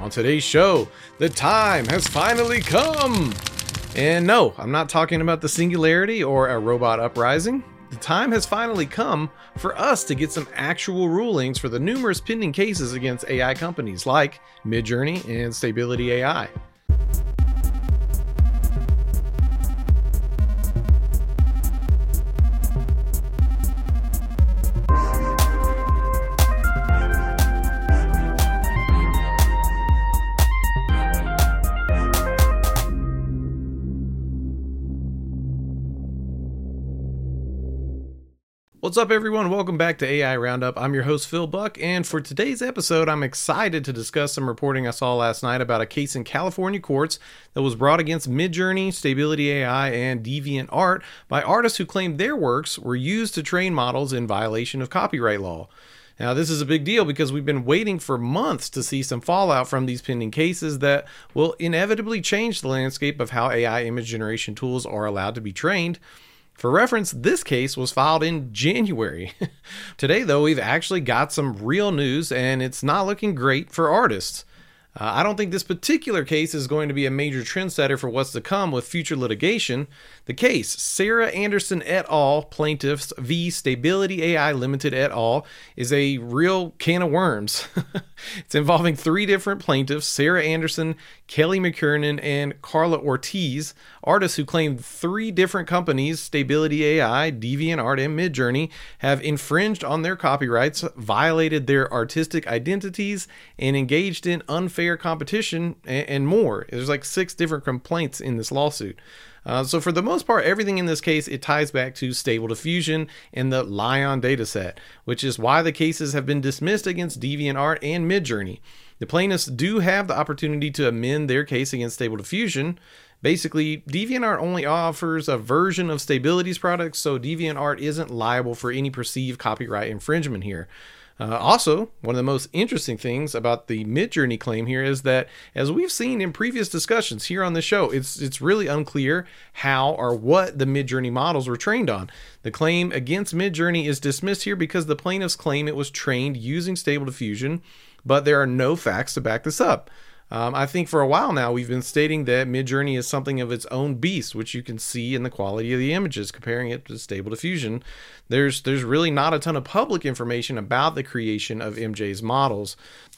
On today's show, the time has finally come! And no, I'm not talking about the singularity or a robot uprising. The time has finally come for us to get some actual rulings for the numerous pending cases against AI companies like Midjourney and Stability AI. What's up, everyone? Welcome back to AI Roundup. I'm your host, Phil Buck, and for today's episode, I'm excited to discuss some reporting I saw last night about a case in California courts that was brought against Midjourney, Stability AI, and DeviantArt by artists who claimed their works were used to train models in violation of copyright law. Now, this is a big deal because we've been waiting for months to see some fallout from these pending cases that will inevitably change the landscape of how AI image generation tools are allowed to be trained. For reference, this case was filed in January. Today, though, we've actually got some real news, and it's not looking great for artists. Uh, I don't think this particular case is going to be a major trendsetter for what's to come with future litigation. The case, Sarah Anderson et al., plaintiffs v. Stability AI Limited et al., is a real can of worms. it's involving three different plaintiffs Sarah Anderson, Kelly McKernan, and Carla Ortiz, artists who claim three different companies, Stability AI, DeviantArt, and Midjourney, have infringed on their copyrights, violated their artistic identities, and engaged in unfair competition and, more. There's like six different complaints in this lawsuit. Uh, so for the most part, everything in this case it ties back to Stable Diffusion and the LAION dataset, which is why the cases have been dismissed against DeviantArt and Midjourney. The plaintiffs do have the opportunity to amend their case against Stable Diffusion. Basically, DeviantArt only offers a version of Stability's products, so DeviantArt isn't liable for any perceived copyright infringement here. Uh, also, one of the most interesting things about the Midjourney claim here is that, as we've seen in previous discussions here on the show, it's it's really unclear how or what the Midjourney models were trained on. The claim against Midjourney is dismissed here because the plaintiffs claim it was trained using Stable Diffusion, but there are no facts to back this up. Um, I think for a while now we've been stating that Midjourney is something of its own beast, which you can see in the quality of the images, comparing it to Stable Diffusion. There's there's really not a ton of public information about the creation of MJ's models,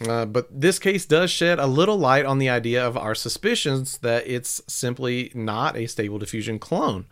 uh, but this case does shed a little light on the idea of our suspicions that it's simply not a Stable Diffusion clone.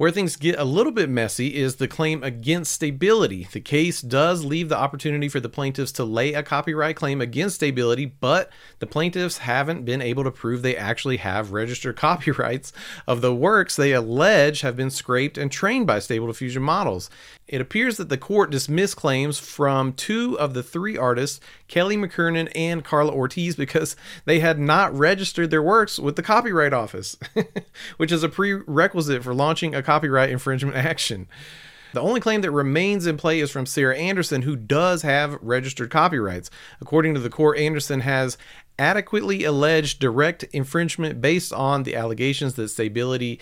Where things get a little bit messy is the claim against stability. The case does leave the opportunity for the plaintiffs to lay a copyright claim against stability, but the plaintiffs haven't been able to prove they actually have registered copyrights of the works they allege have been scraped and trained by Stable Diffusion models. It appears that the court dismissed claims from two of the three artists, Kelly McKernan and Carla Ortiz, because they had not registered their works with the Copyright Office, which is a prerequisite for launching a copyright infringement action. The only claim that remains in play is from Sarah Anderson, who does have registered copyrights. According to the court, Anderson has adequately alleged direct infringement based on the allegations that Stability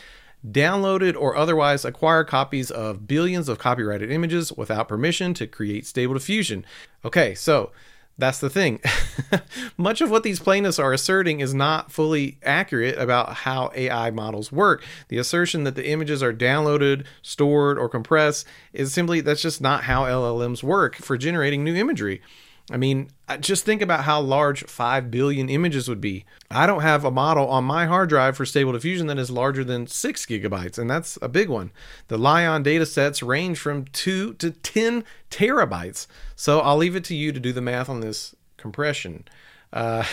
downloaded or otherwise acquired copies of billions of copyrighted images without permission to create stable diffusion. Okay, so that's the thing. Much of what these plaintiffs are asserting is not fully accurate about how AI models work. The assertion that the images are downloaded, stored, or compressed is simply that's just not how LLMs work for generating new imagery. I mean, just think about how large 5 billion images would be. I don't have a model on my hard drive for Stable Diffusion that is larger than 6 gigabytes, and that's a big one. The LAION datasets range from 2 to 10 terabytes. So I'll leave it to you to do the math on this compression. Uh,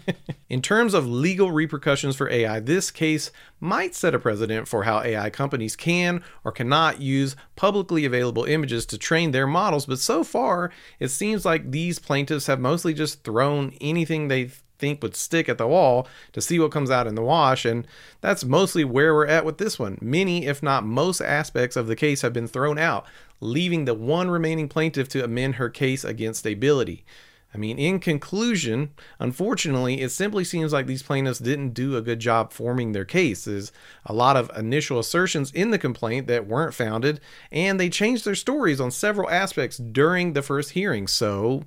in terms of legal repercussions for AI, this case might set a precedent for how AI companies can or cannot use publicly available images to train their models, but so far, it seems like these plaintiffs have mostly just thrown anything they think would stick at the wall to see what comes out in the wash, and that's mostly where we're at with this one. Many, if not most, aspects of the case have been thrown out, leaving the one remaining plaintiff to amend her case against stability. I mean, in conclusion, unfortunately, it simply seems like these plaintiffs didn't do a good job forming their case. There's a lot of initial assertions in the complaint that weren't founded, and they changed their stories on several aspects during the first hearing. So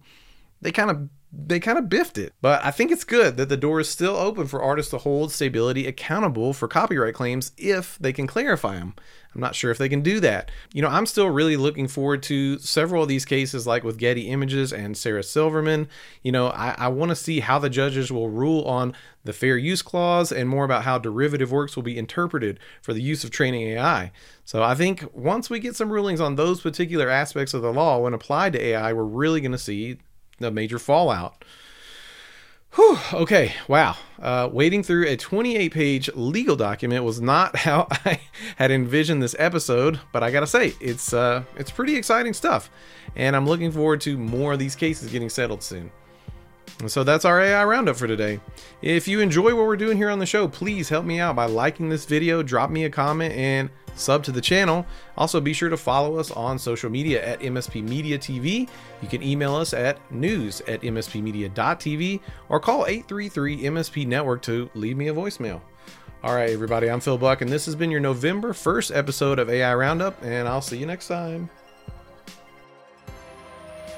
they kind of they kind of biffed it. But I think it's good that the door is still open for artists to hold stability accountable for copyright claims if they can clarify them. I'm not sure if they can do that. You know, I'm still really looking forward to several of these cases, like with Getty Images and Sarah Silverman. You know, I, I want to see how the judges will rule on the fair use clause and more about how derivative works will be interpreted for the use of training AI. So I think once we get some rulings on those particular aspects of the law when applied to AI, we're really going to see the major fallout. Whew, okay, wow. Uh, wading through a 28 page legal document was not how I had envisioned this episode, but I gotta say, it's, uh, it's pretty exciting stuff. And I'm looking forward to more of these cases getting settled soon. So that's our AI roundup for today. If you enjoy what we're doing here on the show, please help me out by liking this video, drop me a comment, and sub to the channel. Also, be sure to follow us on social media at MSP Media TV. You can email us at news at mspmedia.tv or call 833 MSP Network to leave me a voicemail. All right, everybody, I'm Phil Buck, and this has been your November 1st episode of AI Roundup, and I'll see you next time.